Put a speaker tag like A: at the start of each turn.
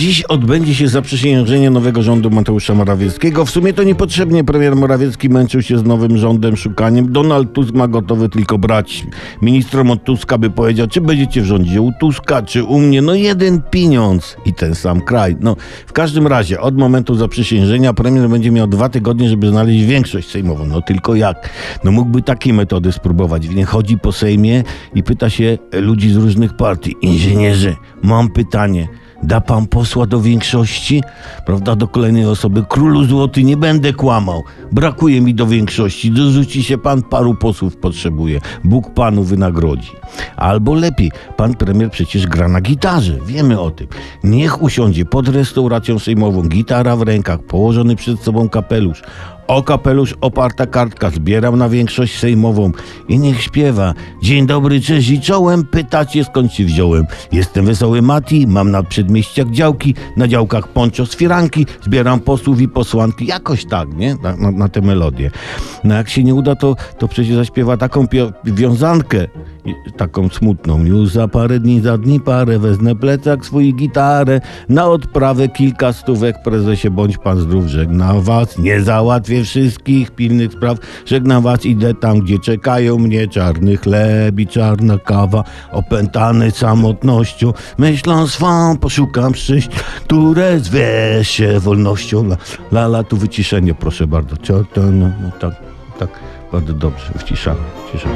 A: Dziś odbędzie się zaprzysiężenie nowego rządu Mateusza Morawieckiego. W sumie to niepotrzebnie premier Morawiecki męczył się z nowym rządem szukaniem. Donald Tusk ma gotowy tylko brać ministrom od Tuska, by powiedział, czy będziecie w rządzie u Tuska, czy u mnie. No jeden pieniądz i ten sam kraj. No w każdym razie od momentu zaprzysiężenia premier będzie miał dwa tygodnie, żeby znaleźć większość sejmową. No tylko jak? No mógłby takiej metody spróbować. Nie chodzi po Sejmie i pyta się ludzi z różnych partii. Inżynierze, mam pytanie. Da pan posła do większości? Prawda, do kolejnej osoby. Królu złoty, nie będę kłamał. Brakuje mi do większości. Dorzuci się pan, paru posłów potrzebuje. Bóg panu wynagrodzi. Albo lepiej, pan premier przecież gra na gitarze. Wiemy o tym. Niech usiądzie pod restauracją sejmową, gitara w rękach, położony przed sobą kapelusz. O kapelusz oparta kartka, zbieram na większość sejmową i niech śpiewa. Dzień dobry, cześć i czołem, pytacie skąd się wziąłem. Jestem wesoły Mati, mam na przedmieściach działki, na działkach poncho z firanki, zbieram posłów i posłanki, jakoś tak, nie? Na, na, na tę melodię. No jak się nie uda, to, to przecież zaśpiewa taką wiązankę, taką smutną. Już za parę dni, za dni parę, wezmę plecak, swój gitarę, na odprawę kilka stówek, prezesie, bądź pan zdrów, żegnam was, nie załatwię wszystkich pilnych spraw, żegnam was, idę tam, gdzie czekają mnie czarny chleb i czarna kawa, opętany samotnością, myślą swą, poszukam szczęścia, które zwie się wolnością. La, la, tu wyciszenie, proszę bardzo. To, no, no, tak, tak, bardzo dobrze, wciszamy, wciszamy.